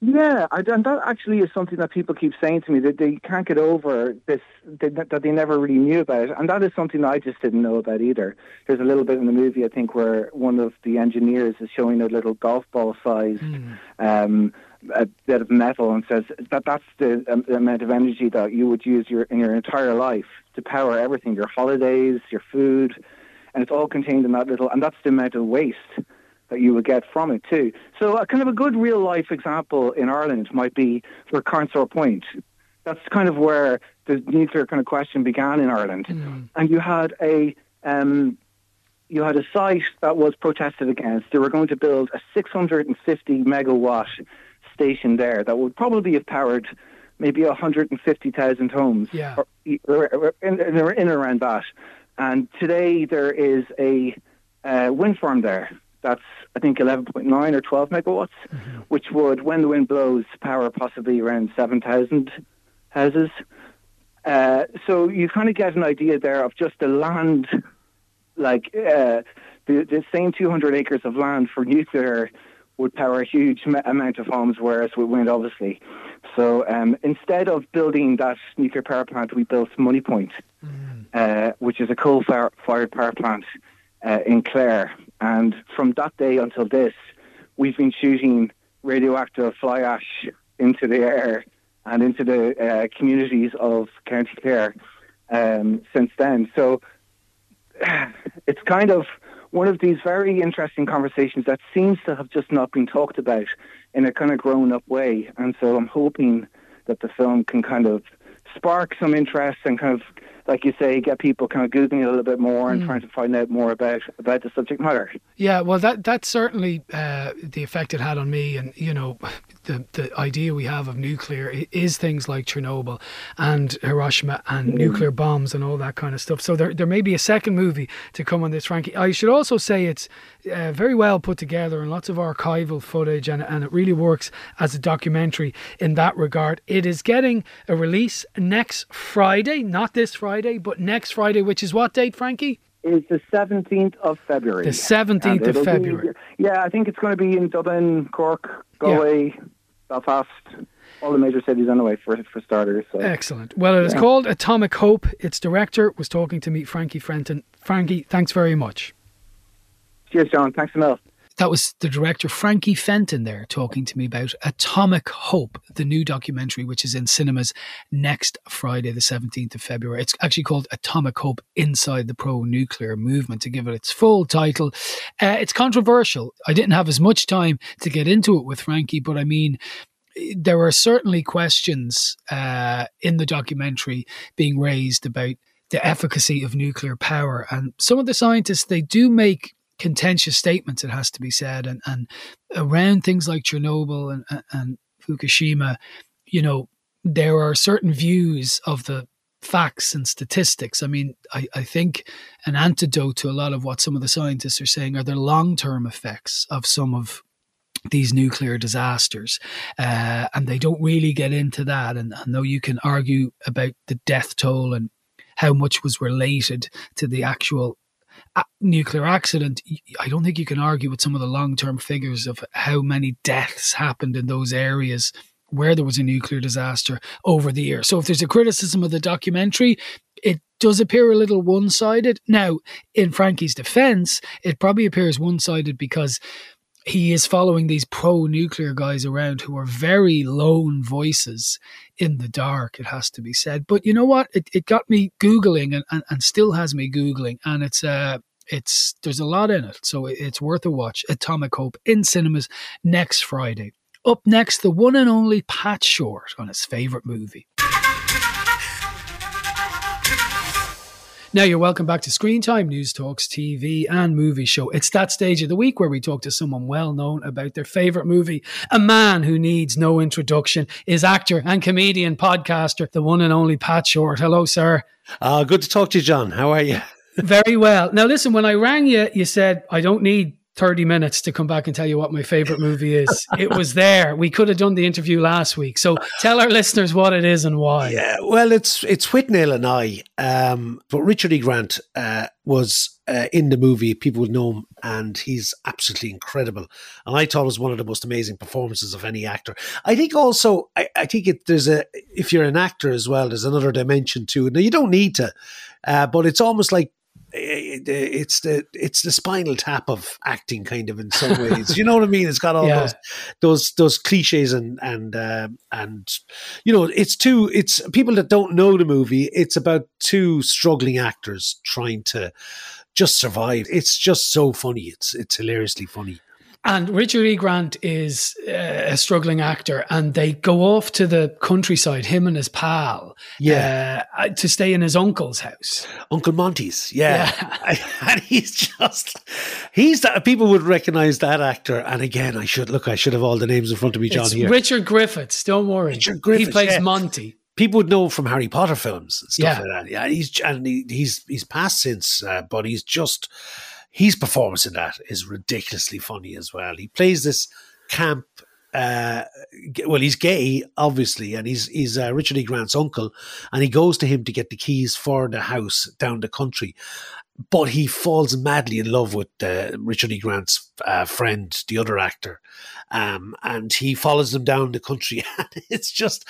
Yeah, I, and that actually is something that people keep saying to me that they can't get over this that, that they never really knew about, and that is something I just didn't know about either. There's a little bit in the movie I think where one of the engineers is showing a little golf ball size um, a bit of metal and says that that's the um, amount of energy that you would use your in your entire life to power everything, your holidays, your food, and it's all contained in that little, and that's the amount of waste that you would get from it too. So a kind of a good real life example in Ireland might be for Carnsore Point. That's kind of where the nuclear kind of question began in Ireland, and you had a um, you had a site that was protested against. They were going to build a 650 megawatt station there that would probably have powered maybe 150,000 homes Yeah. or, in, in, around that. And today there is a uh, wind farm there that's, I think, 11.9 or 12 megawatts, which would, when the wind blows, power possibly around 7,000 houses. Uh, so you kind of get an idea there of just the land, like uh, the, the same 200 acres of land for nuclear would power a huge amount of homes, whereas with wind, obviously. So um, instead of building that nuclear power plant, we built Moneypoint, uh, which is a coal-fired power plant uh, in Clare. And from that day until this, we've been shooting radioactive fly ash into the air and into the uh, communities of County Clare um, since then. So it's kind of one of these very interesting conversations that seems to have just not been talked about in a kind of grown up way. And so I'm hoping that the film can kind of spark some interest and kind of, like you say, get people kind of googling it a little bit more and Mm. trying to find out more about about the subject matter. Yeah, well, that that's certainly uh, the effect it had on me, and you know, the the idea we have of nuclear is things like Chernobyl and Hiroshima and Mm. nuclear bombs and all that kind of stuff. So there there may be a second movie to come on this, Frankie. I should also say it's uh, very well put together and lots of archival footage, and and it really works as a documentary in that regard. It is getting a release next Friday, not this Friday, but next Friday, which is what date, Frankie? Is the 17th of February. The 17th of it'll be- February. yeah, I think it's going to be in Dublin, Cork, Galway, Belfast, all the major cities anyway, for, for starters. So. Excellent. Well, it is Yeah. called Atomic Hope. Its director was talking to me, Frankie Fenton. Frankie, thanks very much. Cheers, John. Thanks a. That was the director, Frankie Fenton, there talking to me about Atomic Hope, the new documentary, which is in cinemas next Friday, the 17th of February. It's actually called Atomic Hope Inside the Pro Nuclear Movement, to give it its full title. Uh, it's controversial. I didn't have as much time to get into it with Frankie, but I mean, there are certainly questions uh, in the documentary being raised about the efficacy of nuclear power. And some of the scientists, they do make contentious statements, it has to be said. And, and around things like Chernobyl and, and, and Fukushima, you know, there are certain views of the facts and statistics. I mean, I, I think an antidote to a lot of what some of the scientists are saying are the long term effects of some of these nuclear disasters. Uh, and they don't really get into that. And I know you can argue about the death toll and how much was related to the actual nuclear accident. I don't think you can argue with some of the long term figures of how many deaths happened in those areas where there was a nuclear disaster over the year. So if there's a criticism of the documentary, it does appear a little one sided. Now, in Frankie's defense, it probably appears one sided because he is following these pro nuclear guys around who are very lone voices in the dark, it has to be said. But you know what? It, it got me Googling and, and, and still has me Googling. And it's a, It's there's a lot in it, so it's worth a watch. Atomic Hope in cinemas next Friday. Up next, the one and only Pat Short on his favorite movie. Now you're welcome back to Screen Time Newstalk's TV and movie show. It's that stage of the week where we talk to someone well known about their favorite movie. A man who needs no introduction is actor and comedian podcaster, the one and only Pat Short. Hello, sir. Uh, good to talk to you, John. How are you? Very well. Now listen, when I rang you, you said I don't need 30 minutes to come back and tell you what my favorite movie is. it was there. We could have done the interview last week. So tell our listeners what it is and why. Yeah, well, it's it's Withnail and I, um, but Richard E. Grant uh, was uh, in the movie. People would know him, and he's absolutely incredible. And I thought it was one of the most amazing performances of any actor. I think also, I, I think it, there's a if you're an actor as well, there's another dimension to it. Now you don't need to, uh, but it's almost like it's the it's the spinal tap of acting kind of in some ways. You know what i mean? It's got all Yeah. those those those cliches and and um, and you know it's two it's people that don't know the movie it's about two struggling actors trying to just survive. It's just so funny. It's it's hilariously funny And Richard E. Grant is uh, a struggling actor, and they go off to the countryside, him and his pal, Yeah. uh, to stay in his uncle's house. Uncle Monty's, yeah. and he's just, he's that, people would recognize that actor. And again, I should, look, I should have all the names in front of me, John, It's here. Richard Griffiths. Don't worry. Richard Griffiths, he plays yeah. Monty. People would know from Harry Potter films and stuff Yeah. like that. Yeah, he's and he, he's he's passed since, uh, but he's just his performance in that is ridiculously funny as well. He plays this camp. Uh, well, he's gay, obviously, and he's he's uh, Richard E. Grant's uncle, and he goes to him to get the keys for the house down the country. But he falls madly in love with uh, Richard E. Grant's uh, friend, the other actor, um, and he follows them down the country. It's just,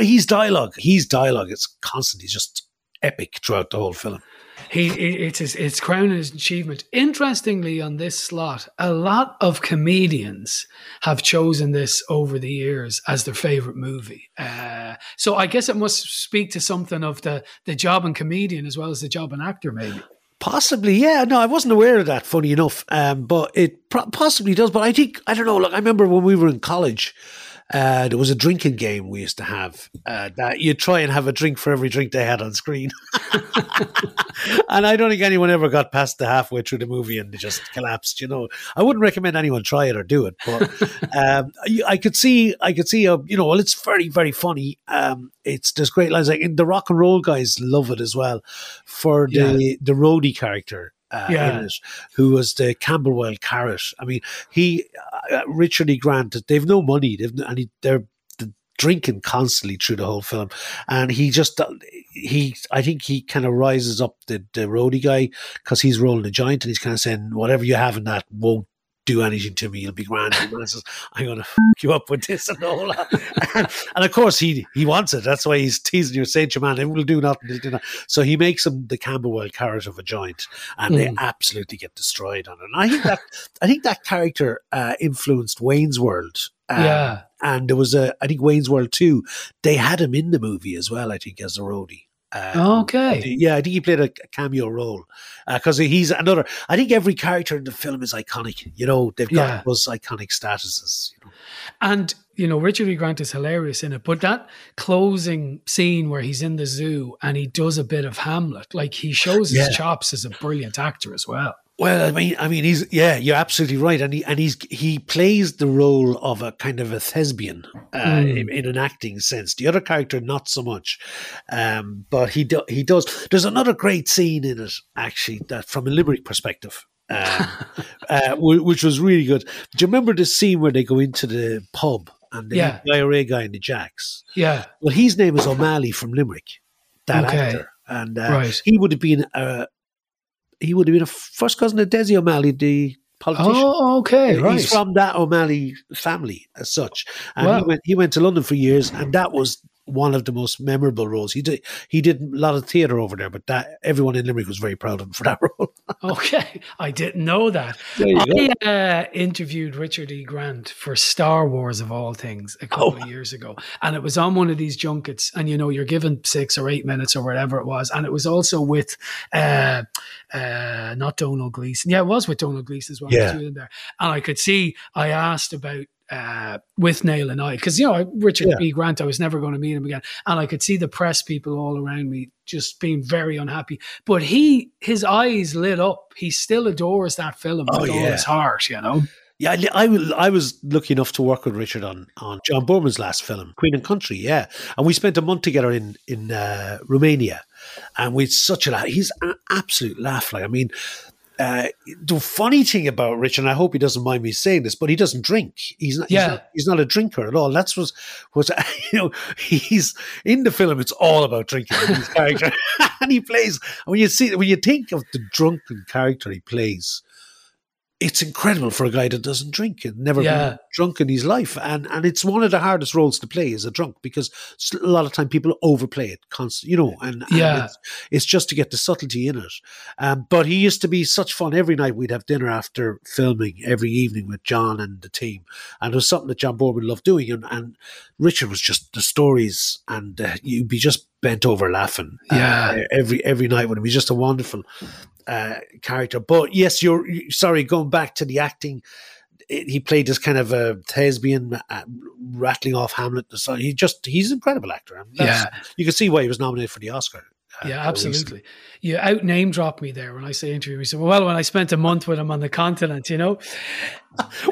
he's dialogue. He's dialogue. It's constantly just epic throughout the whole film. He it's his, it's crown his achievement. Interestingly, on this slot, a lot of comedians have chosen this over the years as their favorite movie. Uh, so I guess it must speak to something of the the job and comedian as well as the job and actor, maybe. Possibly, yeah. No, I wasn't aware of that. Funny enough, um, but it pro- possibly does. But I think I don't know. Like I remember when we were in college, uh, there was a drinking game we used to have uh, that you try and have a drink for every drink they had on screen. and I don't think anyone ever got past the halfway through the movie and they just collapsed. You know, I wouldn't recommend anyone try it or do it, but um, I- I could see, I could see, a, you know, well, it's very, very funny. Um, it's there's great lines like in the rock and roll guys love it as well for the the roadie character. Uh, Yeah. in it, who was the Camberwell Carrot? I mean, he, uh, Richard E. Grant. They've no money. They've no- and he, they're drinking constantly through the whole film, and he just uh, he. I think he kind of rises up the the roadie guy because he's rolling a joint and he's kind of saying whatever you have in that won't do anything to me. You'll be grand. And man says, I'm going to f you up with this and all that. and of course, he he wants it. That's why he's teasing you, saying to your man, it will do nothing. do nothing." So he makes him the Camberwell carrot of a joint, and they Mm. absolutely get destroyed on it. And I think that I think that character uh, influenced Wayne's World. Um, Yeah. and there was a I think Wayne's World two. They had him in the movie as well. I think as a roadie. Um, Okay. Yeah, I think he played a, cameo role because he's another. I think every character in the film is iconic. You know, they've got Yeah. those iconic statuses. You know. And you know, Richard E. Grant is hilarious in it, but that closing scene where he's in the zoo and he does a bit of Hamlet, like he shows his Yeah. chops as a brilliant actor as well. Well, I mean, I mean, he's yeah, you're absolutely right, and he and he's he plays the role of a kind of a thespian uh, Mm. in, in an acting sense. The other character, not so much, um, but he do, he does. There's another great scene in it actually that, from a Limerick perspective, um, uh, which was really good. Do you remember the scene where they go into the pub and they Yeah. the IRA guy in the Jacks? Yeah. Well, his name is O'Malley from Limerick, that Okay. actor, and uh, Right. he would have been uh, he would have been a first cousin of Desi O'Malley, the politician. Oh, okay, He's right. from that O'Malley family as such, and he went he went to London for years, and that was one of the most memorable roles. He did he did a lot of theatre over there, but that everyone in Limerick was very proud of him for that role. Okay, I didn't know that. I uh, interviewed Richard E. Grant for Star Wars of all things a couple of years ago, and it was on one of these junkets. And you know, you're given six or eight minutes or whatever it was, and it was also with uh, uh, not Domhnall Gleeson. Yeah, it was with Domhnall Gleeson as well. Yeah. There, and I could see. I asked about. Uh, Withnail and I, because you know Richard Yeah. B. Grant, I was never going to meet him again, and I could see the press people all around me just being very unhappy. But he, his eyes lit up. He still adores that film Oh, with all his heart, you know. Yeah, I, I, was- I was lucky enough to work with Richard on on John Boorman's last film, Queen and Country. Yeah, and we spent a month together in in uh, Romania, and we such a laugh. He's an absolute laugh. Like I mean, uh, the funny thing about Richard, and I hope he doesn't mind me saying this, but he doesn't drink. He's not. Yeah. He's not, he's not a drinker at all. That's was was you know he's in the film. It's all about drinking. His character, and he plays. When you see when you think of the drunken character he plays it's incredible for a guy that doesn't drink and never Yeah. been drunk in his life. And and it's one of the hardest roles to play as a drunk because a lot of time people overplay it constantly, you know, and, and Yeah. it's, it's just to get the subtlety in it. Um, but he used to be such fun. Every night we'd have dinner after filming every evening with John and the team. And it was something that John Boorman loved doing. And, and Richard was just the stories and uh, you'd be just bent over laughing. uh, Yeah. every every night with him. He's just a wonderful uh, character. But yes, you're sorry. Going back to the acting, it, he played this kind of a thespian, uh, rattling off Hamlet. So he just he's an incredible actor. That's- you can see why he was nominated for the Oscar. uh, Yeah, absolutely. You out name drop me there when I say interview. You say, well, when I spent a month with him on the continent, you know.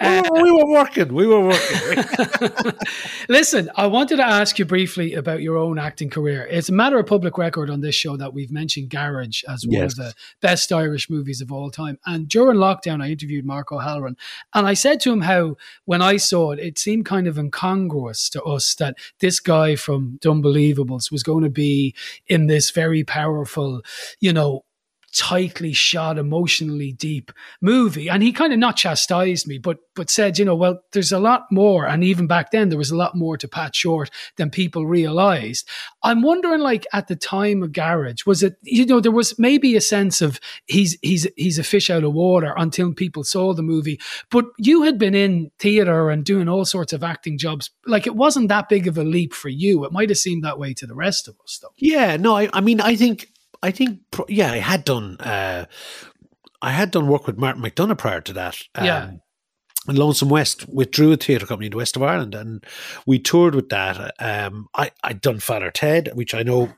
We, were, we were working. We were working. Listen, I wanted to ask you briefly about your own acting career. It's a matter of public record on this show that we've mentioned Garage as one Yes. of the best Irish movies of all time. And during lockdown, I interviewed Mark O'Halloran, and I said to him how when I saw it, it seemed kind of incongruous to us that this guy from Unbelievables was going to be in this very powerful, you know, tightly shot, emotionally deep movie. And he kind of not chastised me, but but said, you know, well, there's a lot more. And even back then, there was a lot more to Pat Short than people realized. I'm wondering, like at the time of Garage, was it, you know, there was maybe a sense of he's he's he's a fish out of water until people saw the movie. But you had been in theater and doing all sorts of acting jobs. Like it wasn't that big of a leap for you. It might have seemed that way to the rest of us, though. Yeah, no, I, I mean, I think, I think, yeah, I had done, uh, I had done work with Martin McDonagh prior to that. Yeah. And Lonesome West with Druid theatre company in the west of Ireland, and we toured with that. Um, I I'd done Father Ted, which I know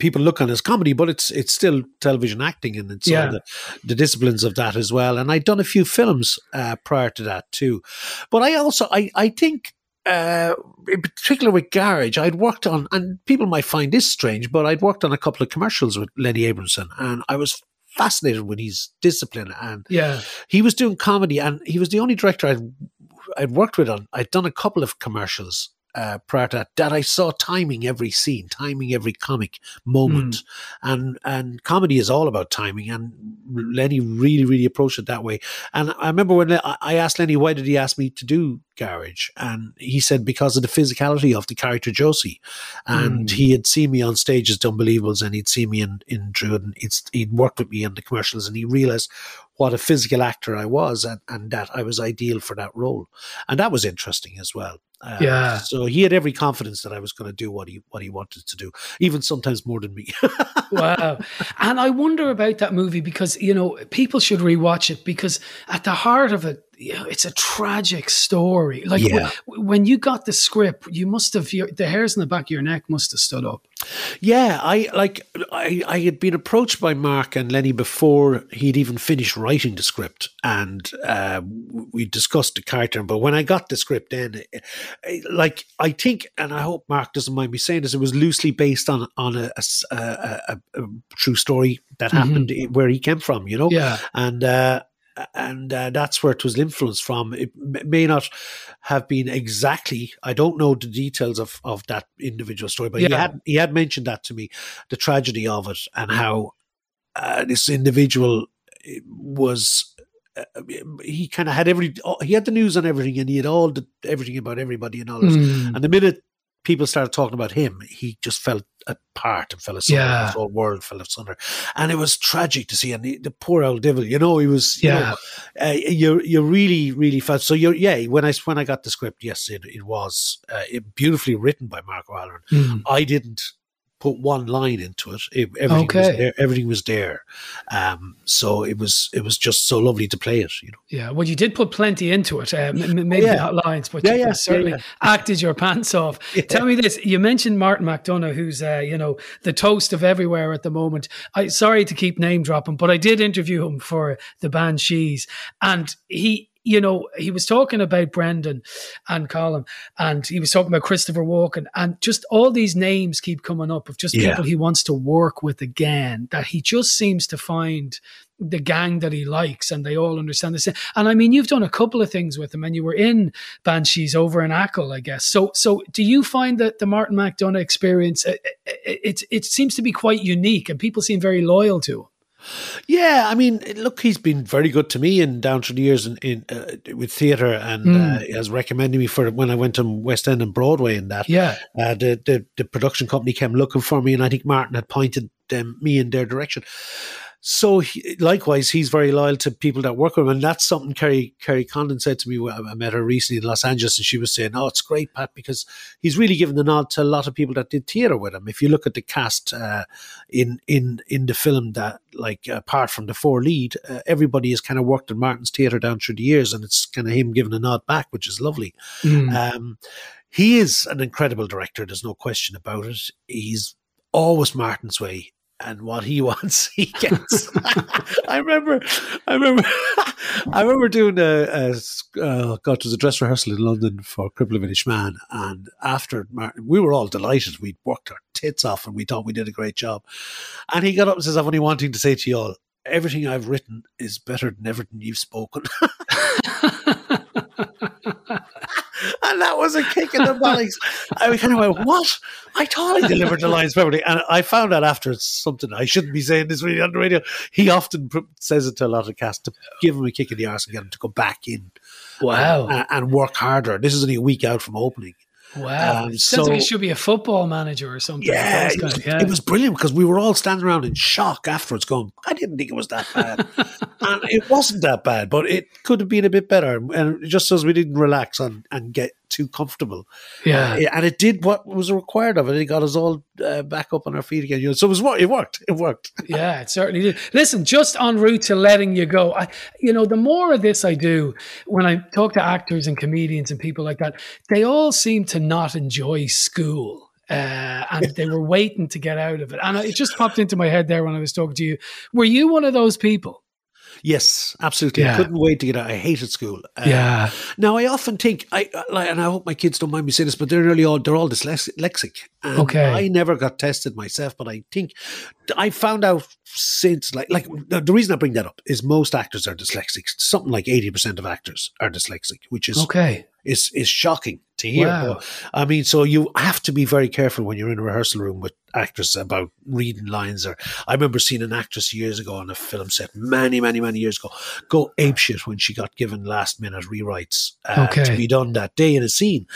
people look on as comedy, but it's it's still television acting, and it's Yeah. all the, the disciplines of that as well. And I'd done a few films uh, prior to that too. But I also I I think uh, in particular with Garage, I'd worked on, and people might find this strange, but I'd worked on a couple of commercials with Lenny Abrahamson, and I was fascinated with his discipline. And Yeah. he was doing comedy, and he was the only director I'd I'd worked with on. I'd done a couple of commercials uh, prior to that that I saw timing every scene, timing every comic moment, and and comedy is all about timing. And Lenny really, really approached it that way. And I remember when I asked Lenny why did he ask me to do Garage, and he said because of the physicality of the character Josie, and Mm. he had seen me on stage as Unbelievables, and he'd seen me in in Druid, and he'd, worked with me on the commercials, and he realized what a physical actor I was, and, and that I was ideal for that role, and that was interesting as well. Uh, Yeah. So he had every confidence that I was going to do what he what he wanted to do, even sometimes more than me. wow. And I wonder about that movie because, you know, people should rewatch it because at the heart of it, you know, it's a tragic story. Like Yeah. w- when you got the script, you must have, your, the hairs in the back of your neck must have stood up. Yeah, I like I, I had been approached by Mark and Lenny before he'd even finished writing the script, and uh, we discussed the character. But when I got the script, then eh, eh, like I think, and I hope Mark doesn't mind me saying this, it was loosely based on on a, a a- a- true story that Mhm. happened where he came from, you know. Yeah. and. Uh, and uh, that's where it was influenced from. It may not have been exactly. I don't know the details of, of that individual story, but he had he had mentioned that to me, the tragedy of it, and how uh, this individual eh, was. Uh, he kind of had every. He had the news on everything, and he had all the everything about everybody and all that. Mm. And the minute people started talking about him, he just felt apart and fell asunder. Yeah. His whole world fell asunder, and it was tragic to see. And the, the poor old devil, you know, he was. You Yeah. know, uh, you you really really felt so. You yeah. When I when I got the script, yes, it it was uh, it, beautifully written by Mark O'Halloran. Mm. I didn't put one line into it. it everything was Okay. there. Everything was there. Um, so it was it was just so lovely to play it. You know. Yeah, well, you did put plenty into it. Uh, m- m- maybe yeah. not lines, but Yeah, you yeah, certainly yeah, acted your pants off. Tell me this: you mentioned Martin McDonagh, who's uh, you know the toast of everywhere at the moment. I sorry to keep name dropping, but I did interview him for the Banshees, and he. You know, he was talking about Brendan and Colin, and he was talking about Christopher Walken, and just all these names keep coming up of just Yeah. people he wants to work with again. That he just seems to find the gang that he likes and they all understand the same. And I mean, you've done a couple of things with him and you were in Banshees over in Achill, I guess. So, so do you find that the Martin McDonagh experience, it, it, it, it seems to be quite unique and people seem very loyal to him? Yeah, I mean, look, he's been very good to me in down through the years in, in uh, with theatre, and Mm. uh, he has recommended me for when I went to West End and Broadway and that. Yeah. uh, the, the the production company came looking for me, and I think Martin had pointed them me in their direction. So he, likewise, he's very loyal to people that work with him, and that's something Kerry Kerry Condon said to me. I met her recently in Los Angeles, and she was saying, "Oh, it's great, Pat, because he's really given the nod to a lot of people that did theatre with him. If you look at the cast uh, in in in the film, that like apart from the four lead, uh, everybody has kind of worked in Martin's theatre down through the years, and it's kind of him giving a nod back, which is lovely. Mm. Um, he is an incredible director. There's no question about it. He's always Martin's way. And what he wants, he gets. I remember, I remember, I remember doing a, a uh, it was a dress rehearsal in London for Cripple of Inishmaan, and after Martin, we were all delighted. We'd worked our tits off, and we thought we did a great job. And he got up and says, "I've only one thing to say to you all: everything I've written is better than everything you've spoken." and that was a kick in the bellies. I kind of went, "What?" I totally delivered the lines perfectly, and I found out after it's something I shouldn't be saying this really on the radio. He often pr- says it to a lot of cast to give him a kick in the arse and get him to go back in, Wow. and, and work harder. This is only a week out from opening. Wow. Um, It Sounds so- like he should be a football manager or something. Yeah, it was, kind of- yeah. it was brilliant because we were all standing around in shock afterwards, going, "I didn't think it was that bad," and it wasn't that bad, but it could have been a bit better. And just as we didn't relax and, and get too comfortable, Yeah. Uh, and it did what was required of it. It got us all uh, back up on our feet again. You know, so it was it worked. It worked. Yeah, it certainly did. Listen, just en route to letting you go, I, you know, the more of this I do when I talk to actors and comedians and people like that, they all seem to not enjoy school. Uh, and they were waiting to get out of it. And it just popped into my head there when I was talking to you. Were you one of those people? Yes, absolutely. Yeah. I couldn't wait to get out. I hated school. Uh, Yeah. Now I often think, I like, and I hope my kids don't mind me saying this, but they're nearly all they're all dyslexic. Okay. I never got tested myself, but I think I found out since, like, like the the reason I bring that up is most actors are dyslexic. Something like eighty percent of actors are dyslexic, which is Okay. Is is shocking to hear. Wow. I mean, so you have to be very careful when you're in a rehearsal room with actors about reading lines. Or I remember seeing an actress years ago on a film set, many, many, many years ago, go apeshit when she got given last minute rewrites uh, Okay. to be done that day in a scene,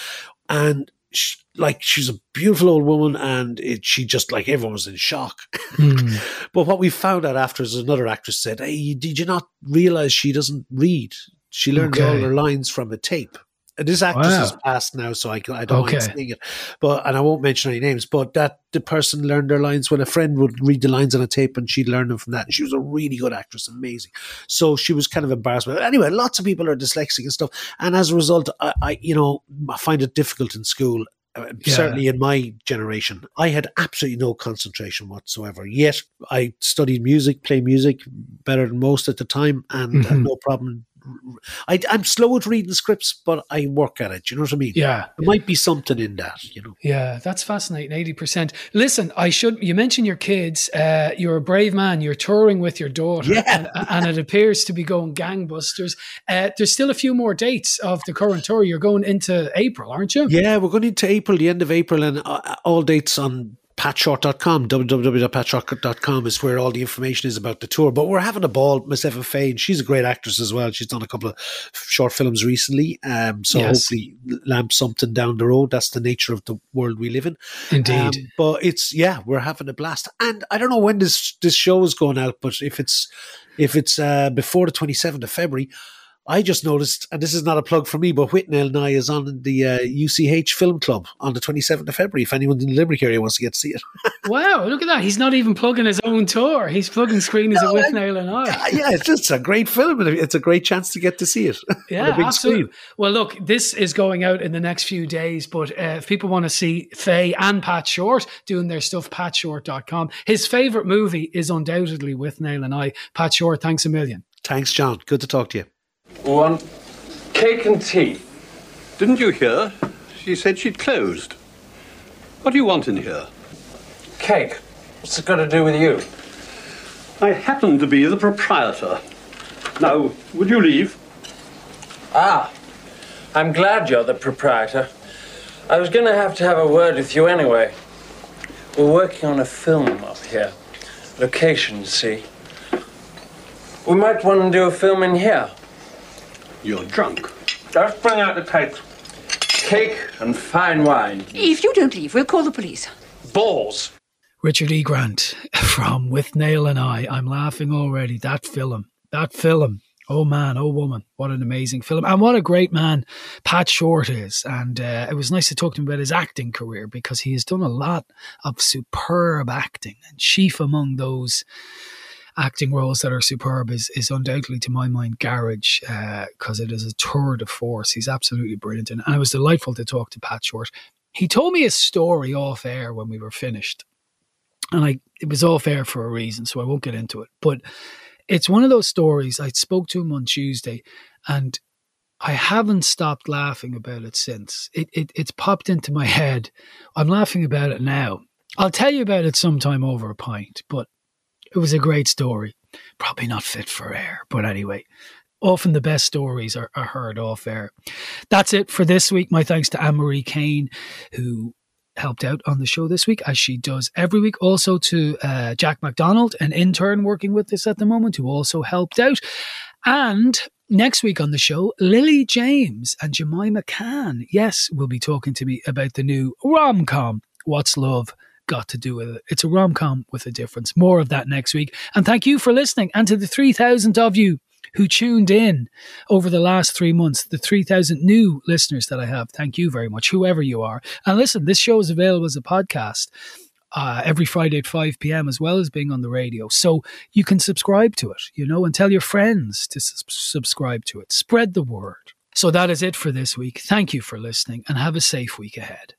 and. She, like she's a beautiful old woman, and it, she just like everyone was in shock. Hmm. But what we found out after is another actress said, "Hey, did you not realize she doesn't read? She learns all her lines from a tape." This actress Wow. has passed now, so I, I don't Okay. mind saying it. But and I won't mention any names. But that the person learned their lines when a friend would read the lines on a tape, and she'd learn them from that. And she was a really good actress, amazing. So she was kind of embarrassed. But anyway, lots of people are dyslexic and stuff, and as a result, I, I you know I find it difficult in school. Uh, Yeah. Certainly in my generation, I had absolutely no concentration whatsoever. Yet I studied music, play music better than most at the time, and had Mhm. no problem. I, I'm slow at reading scripts, but I work at it. You know what I mean? Yeah. There might be something in that, you know. Yeah, that's fascinating. Eighty percent. Listen, I should. You mentioned your kids. Uh, you're a brave man. You're touring with your daughter, and, and it appears to be going gangbusters. Uh, there's still a few more dates of the current tour. You're going into April, aren't you? Yeah, we're going into April, the end of April, and uh, all dates on patshort.com, www.patshort.com is where all the information is about the tour. But we're having a ball, Miss Eva Faye, she's a great actress as well. She's done a couple of short films recently. Um, so Yes. hopefully lamp something down the road. That's the nature of the world we live in. Indeed. Um, but it's yeah, we're having a blast. And I don't know when this this show is going out, but if it's if it's uh, before the twenty seventh of February, I just noticed, and this is not a plug for me, but Withnail and I is on the uh, UCH Film Club on the twenty seventh of February. If anyone in the Limerick area wants to get to see it, Wow, look at that. He's not even plugging his own tour. He's plugging screenings No, I- Nail and I. yeah, it's just a great film, and it's a great chance to get to see it. Yeah, a big absolutely. screen. Well, look, this is going out in the next few days, but uh, if people want to see Faye and Pat Short doing their stuff, patshort.com. His favourite movie is undoubtedly Withnail and I. Pat Short, thanks a million. Thanks, John. Good to talk to you. One cake and tea. Didn't you hear? She said she'd closed. What do you want in here? Cake. What's it got to do with you? I happen to be the proprietor. Now, would you leave? Ah, I'm glad you're the proprietor. I was going to have to have a word with you anyway. We're working on a film up here. Location, see. We might want to do a film in here. You're drunk. Let's bring out the cake. Cake and fine wine. If you don't leave, we'll call the police. Balls. Richard E. Grant from Withnail and I. I'm laughing already. That film. That film. Oh man, oh woman. What an amazing film. And what a great man Pat Short is. And uh, it was nice to talk to him about his acting career because he has done a lot of superb acting. And chief among those acting roles that are superb is, is undoubtedly, to my mind, Garage, uh, because it is a tour de force. He's absolutely brilliant. And, and it was delightful to talk to Pat Short. He told me a story off air when we were finished and I it was off air for a reason, so I won't get into it. But it's one of those stories. I spoke to him on Tuesday, and I haven't stopped laughing about it since. It, it it's popped into my head. I'm laughing about it now. I'll tell you about it sometime over a pint, but it was a great story. Probably not fit for air, but anyway. Often the best stories are, are heard off air. That's it for this week. My thanks to Anne Marie Kane, who helped out on the show this week, as she does every week. Also to uh, Jack McDonald, an intern working with us at the moment, who also helped out. And next week on the show, Lily James and Jemima Khan. Yes, will be talking to me about the new rom com, What's Love? Got to do with it. It's a rom com with a difference. More of that next week. And thank you for listening. And to the 3,000 of you who tuned in over the last three months, the 3,000 new listeners that I have. Thank you very much, whoever you are. And listen, this show is available as a podcast uh, every Friday at 5 p.m., as well as being on the radio. So you can subscribe to it, you know, and tell your friends to sus- subscribe to it. Spread the word. So that is it for this week. Thank you for listening and have a safe week ahead.